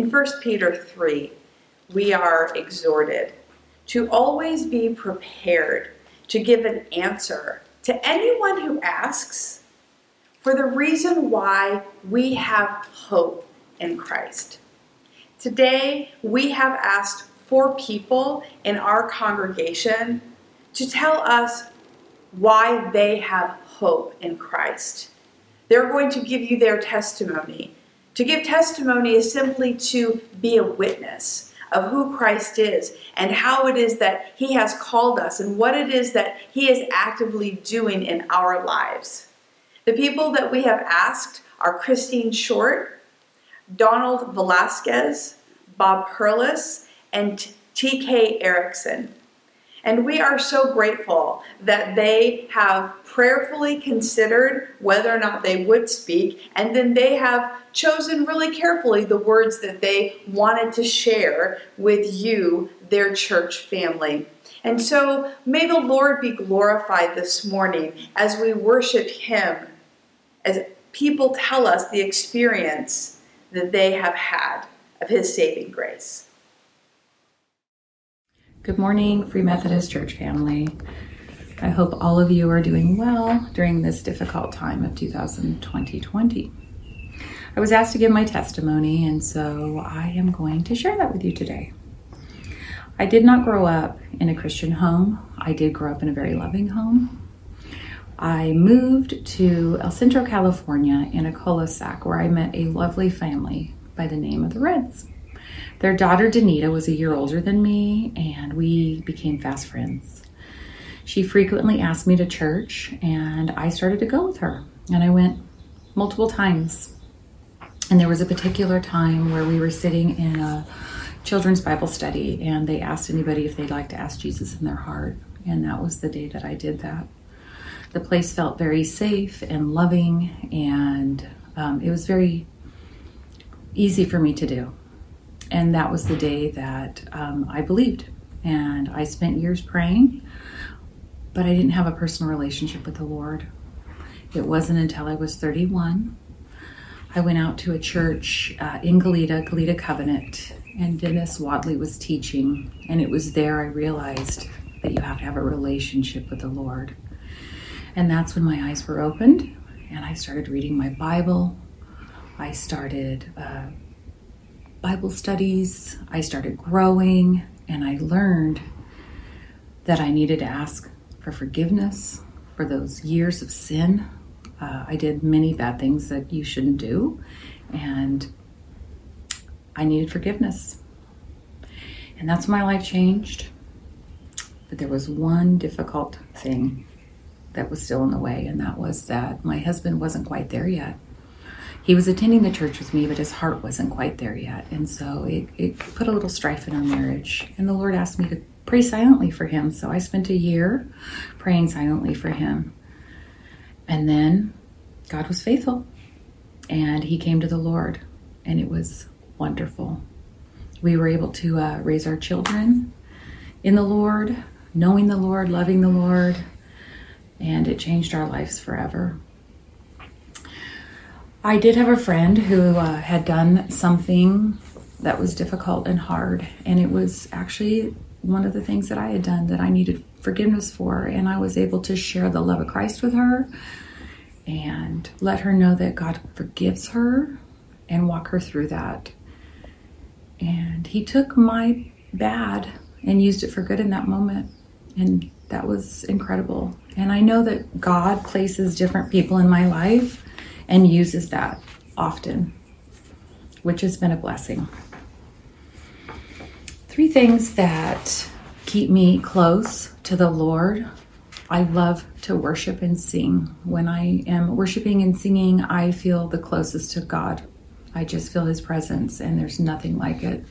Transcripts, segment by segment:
In 1 Peter 3, we are exhorted to always be prepared to give an answer to anyone who asks for the reason why we have hope in Christ. Today, we have asked four people in our congregation to tell us why they have hope in Christ. They're going to give you their testimony. To give testimony is simply to be a witness of who Christ is and how it is that He has called us and what it is that He is actively doing in our lives. The people that we have asked are Christine Short, Donald Velasquez, Bob Perlis, and TK Erickson. And we are so grateful that they have prayerfully considered whether or not they would speak, and then they have chosen really carefully the words that they wanted to share with you, their church family. And so may the Lord be glorified this morning as we worship Him, as people tell us the experience that they have had of His saving grace. Good morning, Free Methodist Church family. I hope all of you are doing well during this difficult time of 2020. I was asked to give my testimony, and so I am going to share that with you today. I did not grow up in a Christian home. I did grow up in a very loving home. I moved to El Centro, California in a cul-de-sac where I met a lovely family by the name of the Reds. Their daughter, Danita, was a year older than me, and we became fast friends. She frequently asked me to church, and I started to go with her. And I went multiple times. And there was a particular time where we were sitting in a children's Bible study, and they asked anybody if they'd like to ask Jesus in their heart. And that was the day that I did that. The place felt very safe and loving, and um, it was very easy for me to do. And that was the day that um, I believed. And I spent years praying, but I didn't have a personal relationship with the Lord. It wasn't until I was 31. I went out to a church uh, in Goleta, Goleta Covenant, and Dennis Wadley was teaching. And it was there I realized that you have to have a relationship with the Lord. And that's when my eyes were opened, and I started reading my Bible. I started uh, Bible studies. I started growing and I learned that I needed to ask for forgiveness for those years of sin. Uh, I did many bad things that you shouldn't do, and I needed forgiveness. And that's when my life changed. But there was one difficult thing that was still in the way, and that was that my husband wasn't quite there yet he was attending the church with me, but his heart wasn't quite there yet. And so it, it put a little strife in our marriage. And the Lord asked me to pray silently for him. So I spent a year praying silently for him. And then God was faithful. And he came to the Lord. And it was wonderful. We were able to uh, raise our children in the Lord, knowing the Lord, loving the Lord. And it changed our lives forever. I did have a friend who uh, had done something that was difficult and hard, and it was actually one of the things that I had done that I needed forgiveness for, and I was able to share the love of Christ with her and let her know that God forgives her and walk her through that. And he took my bad and used it for good in that moment. And that was incredible. And I know that God places different people in my life and uses that often, which has been a blessing. Three things that keep me close to the Lord. I love to worship and sing. When I am worshiping and singing, I feel the closest to God. I just feel His presence, and there's nothing like it.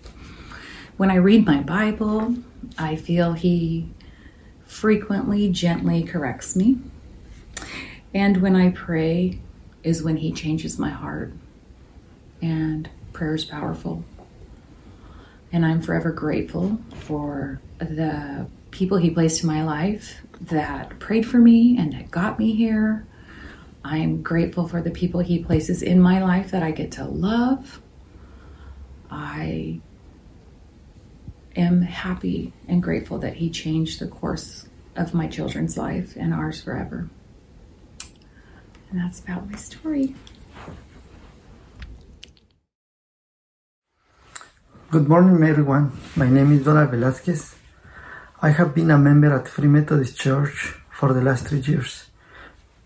When I read my Bible, I feel He frequently, gently corrects me. And when I pray, is when He changes my heart. And prayer is powerful. And I'm forever grateful for the people He placed in my life that prayed for me and that got me here. I'm grateful for the people He places in my life that I get to love. I am happy and grateful that He changed the course of my children's life and ours forever. And that's about my story. Good morning, everyone. My name is Donald Velasquez. I have been a member at Free Methodist Church for the last three years.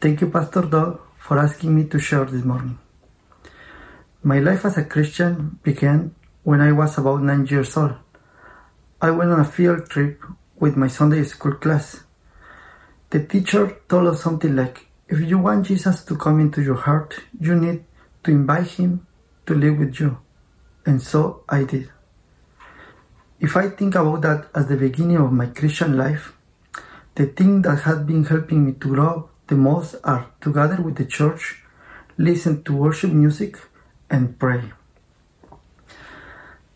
Thank you, Pastor Doug, for asking me to share this morning. My life as a Christian began when I was about nine years old. I went on a field trip with my Sunday school class. The teacher told us something like, if you want Jesus to come into your heart, you need to invite him to live with you. And so I did. If I think about that as the beginning of my Christian life, the thing that has been helping me to grow the most are to gather with the church, listen to worship music, and pray.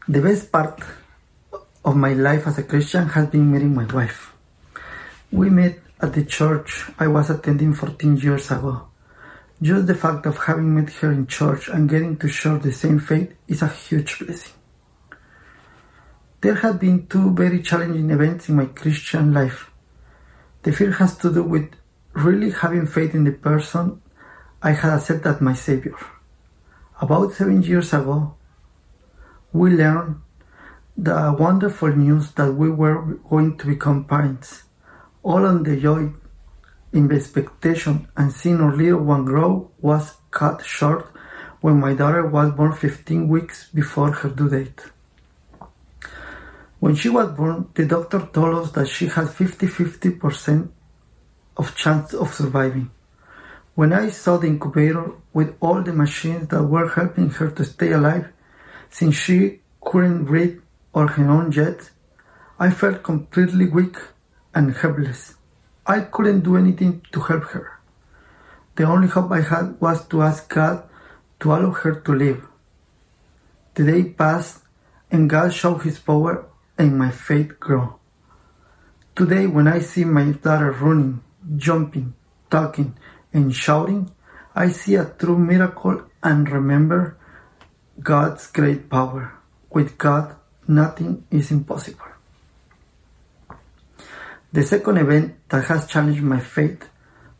The best part of my life as a Christian has been meeting my wife. We met at the church I was attending 14 years ago. Just the fact of having met her in church and getting to share the same faith is a huge blessing. There have been two very challenging events in my Christian life. The first has to do with really having faith in the person I had accepted as my Savior. About seven years ago, we learned the wonderful news that we were going to become parents. All the joy in the expectation and seeing our little one grow was cut short when my daughter was born 15 weeks before her due date. When she was born, the doctor told us that she had 50-50% of chance of surviving. When I saw the incubator with all the machines that were helping her to stay alive, since she couldn't breathe or her own yet, I felt completely weak and helpless. I couldn't do anything to help her. The only hope I had was to ask God to allow her to live. The day passed and God showed his power and my faith grew. Today when I see my daughter running, jumping, talking and shouting, I see a true miracle and remember God's great power. With God, nothing is impossible. The second event that has challenged my faith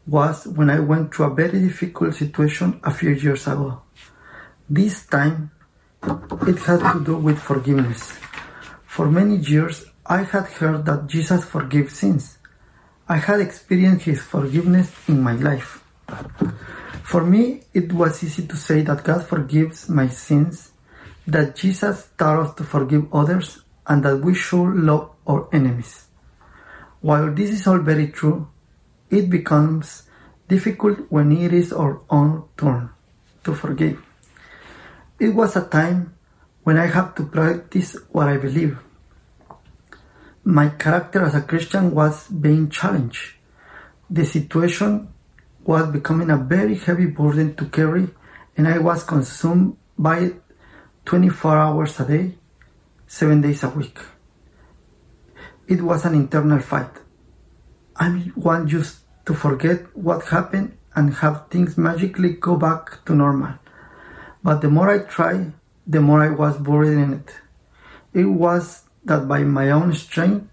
was when I went through a very difficult situation a few years ago. This time, it had to do with forgiveness. For many years, I had heard that Jesus forgives sins. I had experienced His forgiveness in my life. For me, it was easy to say that God forgives my sins, that Jesus taught us to forgive others, and that we should love our enemies. While this is all very true, it becomes difficult when it is our own turn to forgive. It was a time when I had to practice what I believe. My character as a Christian was being challenged. The situation was becoming a very heavy burden to carry, and I was consumed by it 24 hours a day, 7 days a week. It was an internal fight. I want just to forget what happened and have things magically go back to normal. But the more I tried, the more I was buried in it. It was that by my own strength,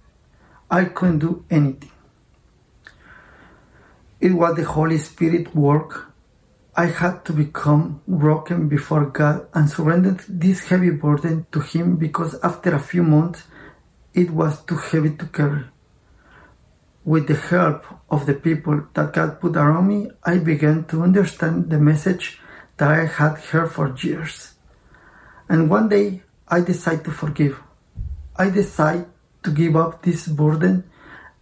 I couldn't do anything. It was the Holy Spirit work. I had to become broken before God and surrendered this heavy burden to Him because after a few months, it was too heavy to carry. With the help of the people that God put around me, I began to understand the message that I had heard for years. And one day, I decided to forgive. I decided to give up this burden,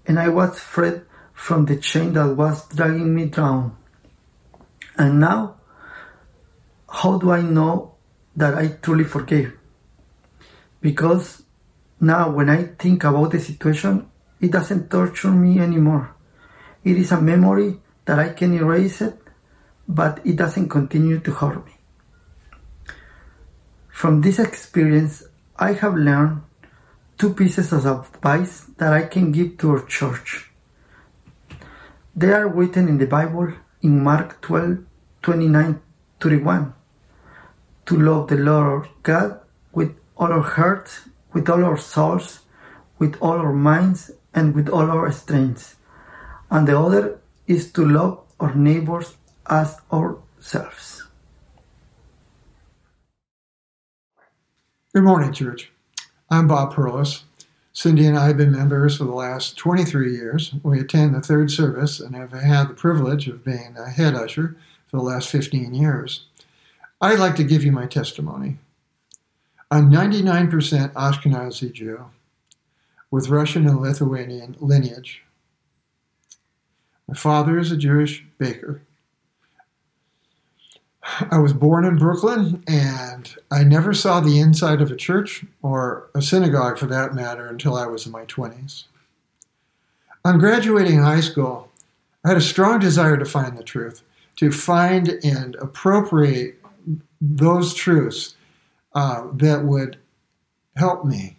and I was freed from the chain that was dragging me down. And now, how do I know that I truly forgave? Because now, when I think about the situation, it doesn't torture me anymore. It is a memory that I can erase it, but it doesn't continue to hurt me. From this experience, I have learned two pieces of advice that I can give to our church. They are written in the Bible in Mark 12 29 31. To love the Lord God with all our hearts, with all our souls, with all our minds, and with all our strengths. And the other is to love our neighbors as ourselves. Good morning, church. I'm Bob Perlis. Cindy and I have been members for the last 23 years. We attend the third service and have had the privilege of being a head usher for the last 15 years. I'd like to give you my testimony. I'm 99% Ashkenazi Jew with Russian and Lithuanian lineage. My father is a Jewish baker. I was born in Brooklyn and I never saw the inside of a church or a synagogue for that matter until I was in my 20s. On graduating high school, I had a strong desire to find the truth, to find and appropriate those truths uh, that would help me.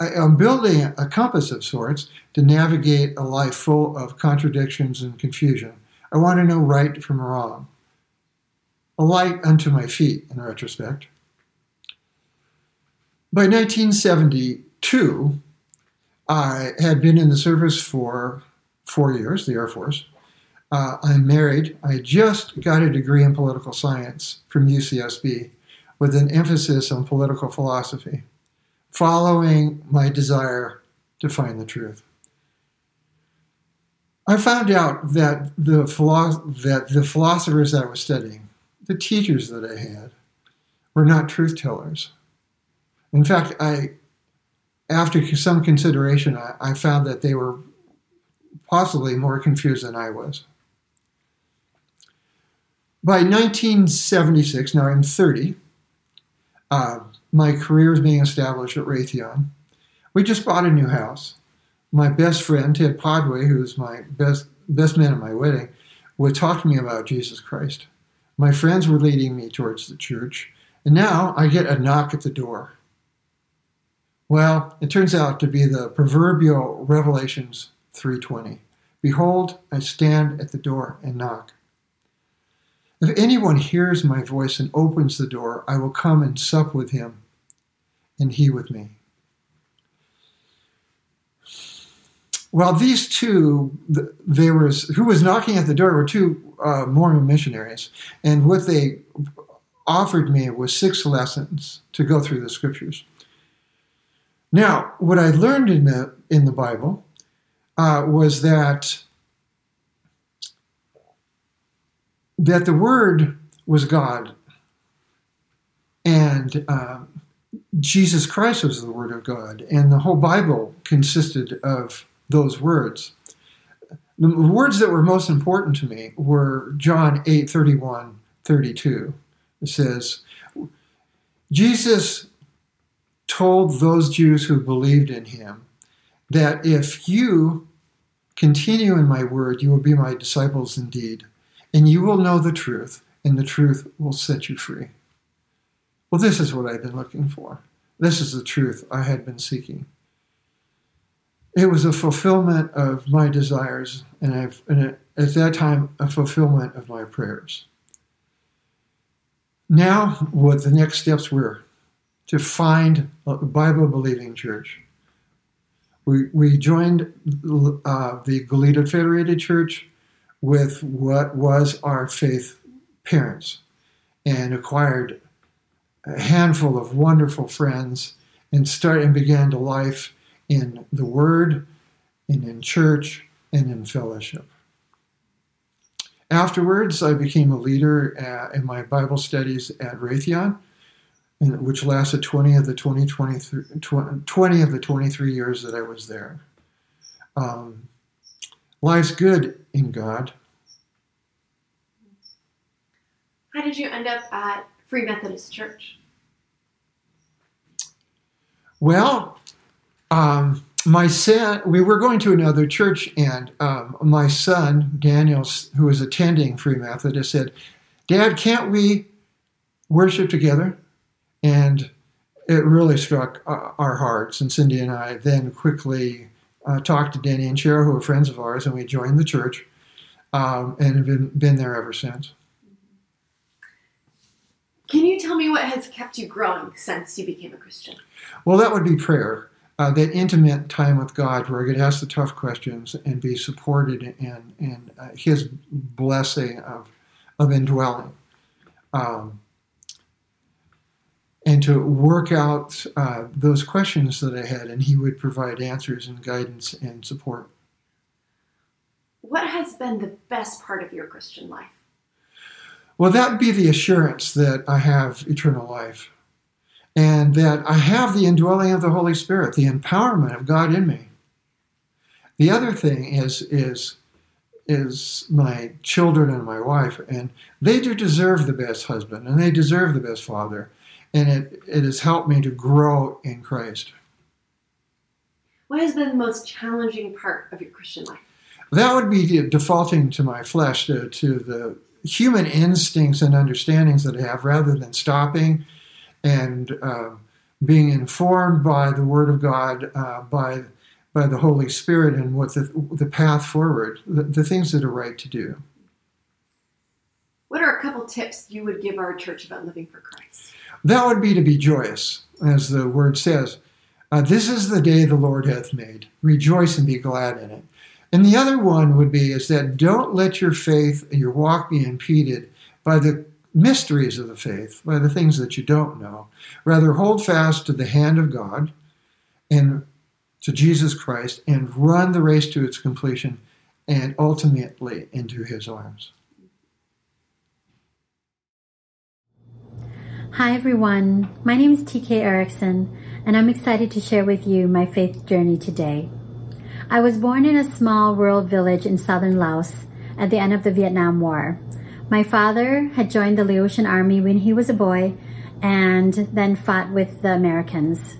I, am building a compass of sorts to navigate a life full of contradictions and confusion. I want to know right from wrong a light unto my feet, in retrospect. By 1972, I had been in the service for four years, the Air Force. Uh, I'm married. I just got a degree in political science from UCSB with an emphasis on political philosophy, following my desire to find the truth. I found out that the, philo- that the philosophers I was studying the teachers that I had were not truth tellers. In fact, I, after some consideration, I, I found that they were possibly more confused than I was. By 1976, now I'm 30, uh, my career is being established at Raytheon. We just bought a new house. My best friend, Ted Podway, who was my best, best man at my wedding, would talk to me about Jesus Christ. My friends were leading me towards the church, and now I get a knock at the door. Well, it turns out to be the proverbial Revelations 3:20. Behold, I stand at the door and knock. If anyone hears my voice and opens the door, I will come and sup with him, and he with me. Well, these two, they was who was knocking at the door were two uh, Mormon missionaries, and what they offered me was six lessons to go through the scriptures. Now, what I learned in the in the Bible uh, was that that the Word was God, and uh, Jesus Christ was the Word of God, and the whole Bible consisted of those words. The words that were most important to me were John 8 31, 32. It says, Jesus told those Jews who believed in him that if you continue in my word, you will be my disciples indeed, and you will know the truth, and the truth will set you free. Well, this is what I've been looking for. This is the truth I had been seeking it was a fulfillment of my desires, and, I've, and at that time, a fulfillment of my prayers. Now, what the next steps were to find a Bible believing church. We, we joined uh, the Goleta Federated Church with what was our faith parents and acquired a handful of wonderful friends and started and began to life in the Word, and in church, and in fellowship. Afterwards, I became a leader at, in my Bible studies at Raytheon, which lasted 20 of the 20, 20, of the 23 years that I was there. Um, life's good in God. How did you end up at Free Methodist Church? Well, um, my son, we were going to another church, and um, my son, Daniel, who was attending Free Methodist, said, Dad, can't we worship together? And it really struck uh, our hearts. And Cindy and I then quickly uh, talked to Danny and Cheryl, who are friends of ours, and we joined the church um, and have been, been there ever since. Can you tell me what has kept you growing since you became a Christian? Well, that would be prayer. Uh, that intimate time with God where I could ask the tough questions and be supported in, in uh, His blessing of, of indwelling. Um, and to work out uh, those questions that I had, and He would provide answers and guidance and support. What has been the best part of your Christian life? Well, that would be the assurance that I have eternal life and that I have the indwelling of the Holy Spirit, the empowerment of God in me. The other thing is, is, is my children and my wife, and they do deserve the best husband and they deserve the best father and it, it has helped me to grow in Christ. What has been the most challenging part of your Christian life? That would be defaulting to my flesh, to, to the human instincts and understandings that I have, rather than stopping and uh, being informed by the Word of God, uh, by by the Holy Spirit, and what the the path forward, the, the things that are right to do. What are a couple tips you would give our church about living for Christ? That would be to be joyous, as the word says. Uh, this is the day the Lord hath made. Rejoice and be glad in it. And the other one would be is that don't let your faith and your walk be impeded by the mysteries of the faith, by the things that you don't know. Rather, hold fast to the hand of God and to Jesus Christ and run the race to its completion and ultimately into his arms. Hi everyone, my name is TK Erickson, and I'm excited to share with you my faith journey today. I was born in a small rural village in southern Laos at the end of the Vietnam War. My father had joined the Laotian army when he was a boy and then fought with the Americans.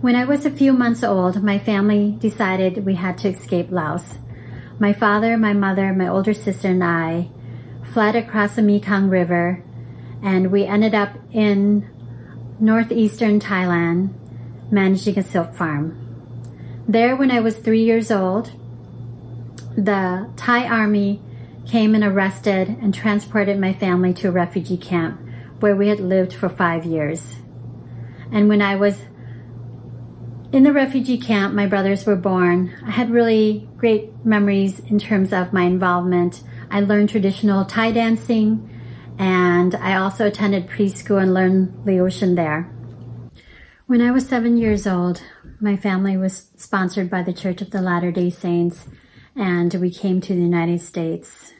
When I was a few months old, my family decided we had to escape Laos. My father, my mother, my older sister, and I fled across the Mekong River and we ended up in northeastern Thailand managing a silk farm. There, when I was three years old, the Thai army came and arrested and transported my family to a refugee camp where we had lived for five years. And when I was in the refugee camp, my brothers were born. I had really great memories in terms of my involvement. I learned traditional Thai dancing and I also attended preschool and learned Laotian there. When I was seven years old, my family was sponsored by the Church of the Latter day Saints, and we came to the United States.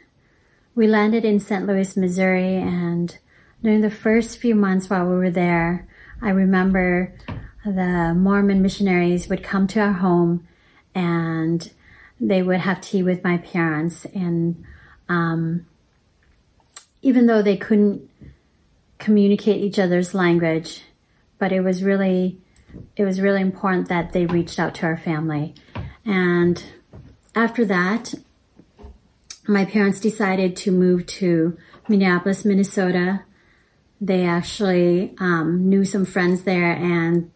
We landed in St. Louis, Missouri, and during the first few months while we were there, I remember the Mormon missionaries would come to our home and they would have tea with my parents and um, even though they couldn't communicate each other's language, but it was really it was really important that they reached out to our family. And after that, my parents decided to move to Minneapolis, Minnesota. They actually um, knew some friends there, and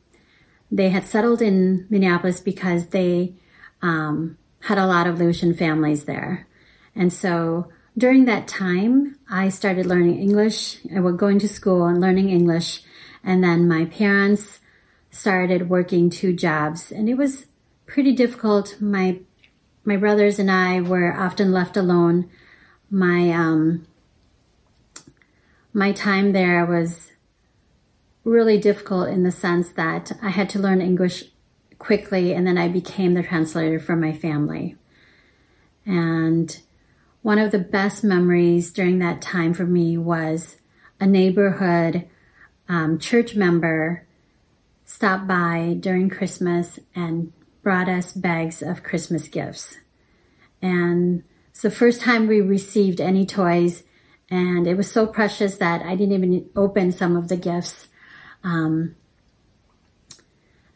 they had settled in Minneapolis because they um, had a lot of Laotian families there. And so during that time, I started learning English. I was going to school and learning English. And then my parents started working two jobs and it was pretty difficult. My, my brothers and I were often left alone. My, um, my time there was really difficult in the sense that I had to learn English quickly and then I became the translator for my family. And one of the best memories during that time for me was a neighborhood um, church member stopped by during Christmas and brought us bags of Christmas gifts. And it's the first time we received any toys, and it was so precious that I didn't even open some of the gifts. Um,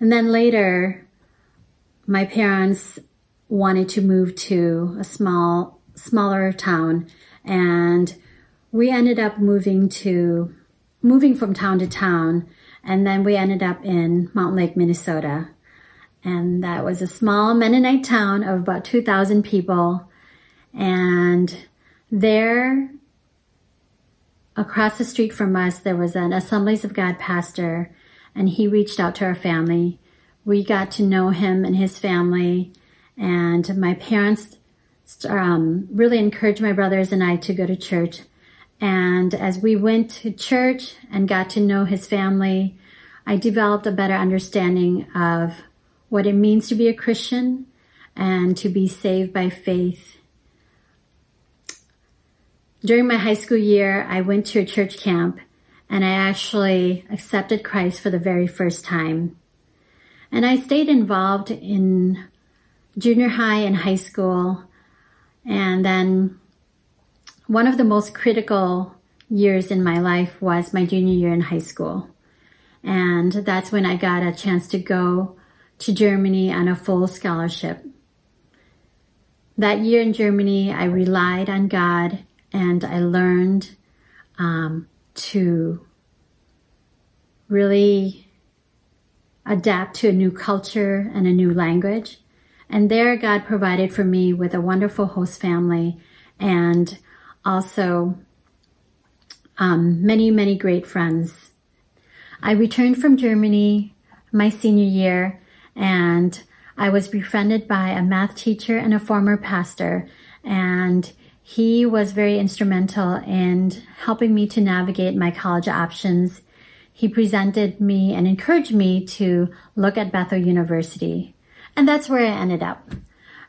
and then later, my parents wanted to move to a small smaller town and we ended up moving to moving from town to town and then we ended up in Mountain Lake, Minnesota. And that was a small Mennonite town of about 2,000 people. And there, across the street from us, there was an Assemblies of God pastor, and he reached out to our family. We got to know him and his family, and my parents um, really encouraged my brothers and I to go to church. And as we went to church and got to know his family, I developed a better understanding of what it means to be a Christian and to be saved by faith. During my high school year, I went to a church camp and I actually accepted Christ for the very first time. And I stayed involved in junior high and high school. And then one of the most critical years in my life was my junior year in high school. And that's when I got a chance to go to Germany on a full scholarship. That year in Germany, I relied on God and I learned um, to really adapt to a new culture and a new language. And there, God provided for me with a wonderful host family and also um, many, many great friends. I returned from Germany my senior year and I was befriended by a math teacher and a former pastor and he was very instrumental in helping me to navigate my college options. He presented me and encouraged me to look at Bethel University. And that's where I ended up.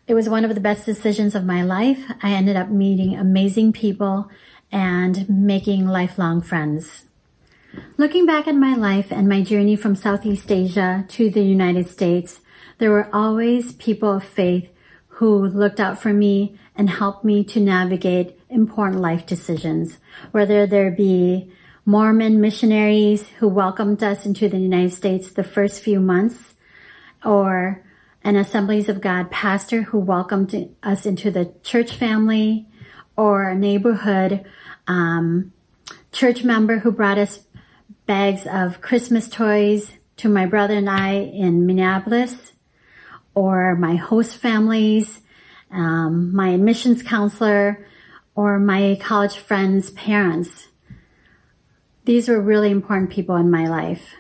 It was one of the best decisions of my life. I ended up meeting amazing people and making lifelong friends. Looking back at my life and my journey from Southeast Asia to the United States, there were always people of faith who looked out for me and helped me to navigate important life decisions, whether there be Mormon missionaries who welcomed us into the United States the first few months, or an Assemblies of God pastor who welcomed us into the church family, or a neighborhood um, church member who brought us bags of Christmas toys to my brother and I in Minneapolis, or my host families, um, my admissions counselor, or my college friends' parents. These were really important people in my life.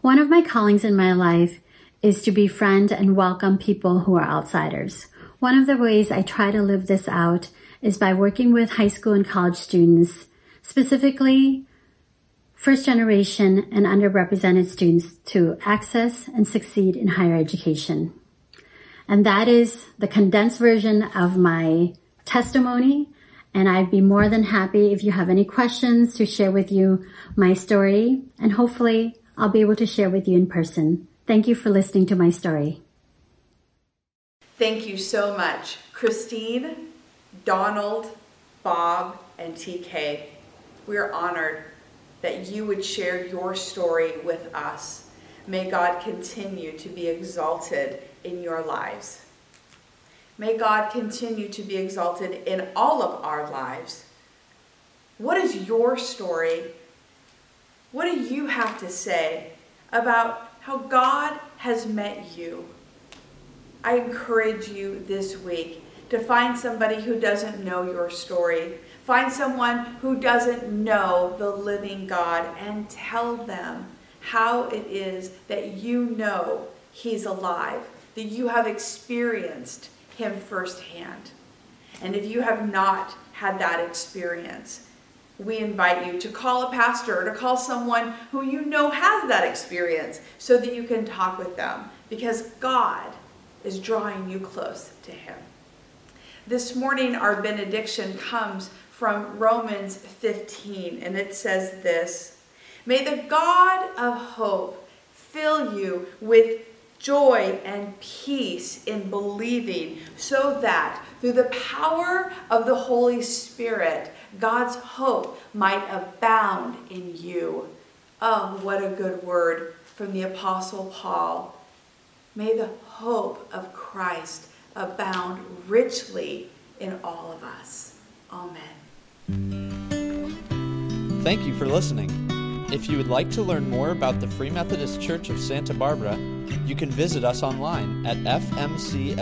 One of my callings in my life is to befriend and welcome people who are outsiders. One of the ways I try to live this out is by working with high school and college students, specifically first generation and underrepresented students to access and succeed in higher education. And that is the condensed version of my testimony. And I'd be more than happy if you have any questions to share with you my story. And hopefully I'll be able to share with you in person. Thank you for listening to my story. Thank you so much, Christine, Donald, Bob, and TK. We are honored that you would share your story with us. May God continue to be exalted in your lives. May God continue to be exalted in all of our lives. What is your story? What do you have to say about how God has met you. I encourage you this week to find somebody who doesn't know your story. Find someone who doesn't know the living God and tell them how it is that you know He's alive, that you have experienced Him firsthand. And if you have not had that experience, we invite you to call a pastor or to call someone who you know has that experience so that you can talk with them because God is drawing you close to Him. This morning, our benediction comes from Romans 15, and it says this May the God of hope fill you with joy and peace in believing, so that through the power of the Holy Spirit, God's hope might abound in you. Oh, what a good word from the Apostle Paul. May the hope of Christ abound richly in all of us. Amen. Thank you for listening. If you would like to learn more about the Free Methodist Church of Santa Barbara, you can visit us online at fmcsb.org.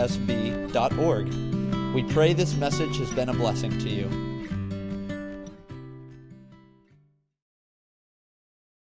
We pray this message has been a blessing to you.